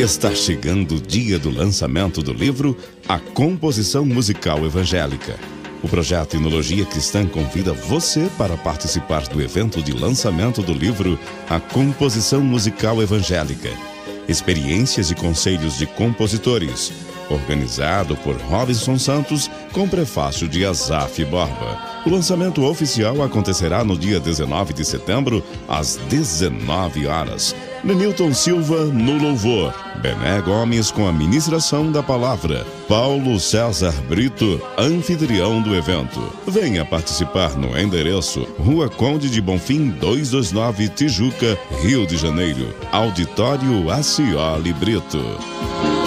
Está chegando o dia do lançamento do livro A Composição Musical Evangélica. O projeto Inologia Cristã convida você para participar do evento de lançamento do livro A Composição Musical Evangélica. Experiências e conselhos de compositores. Organizado por Robinson Santos, com prefácio de Azaf Borba. O lançamento oficial acontecerá no dia 19 de setembro, às 19 horas Lenilton Silva no louvor, Bené Gomes com a ministração da palavra, Paulo César Brito, anfitrião do evento. Venha participar no endereço Rua Conde de Bonfim 229 Tijuca, Rio de Janeiro. Auditório Acioli Brito.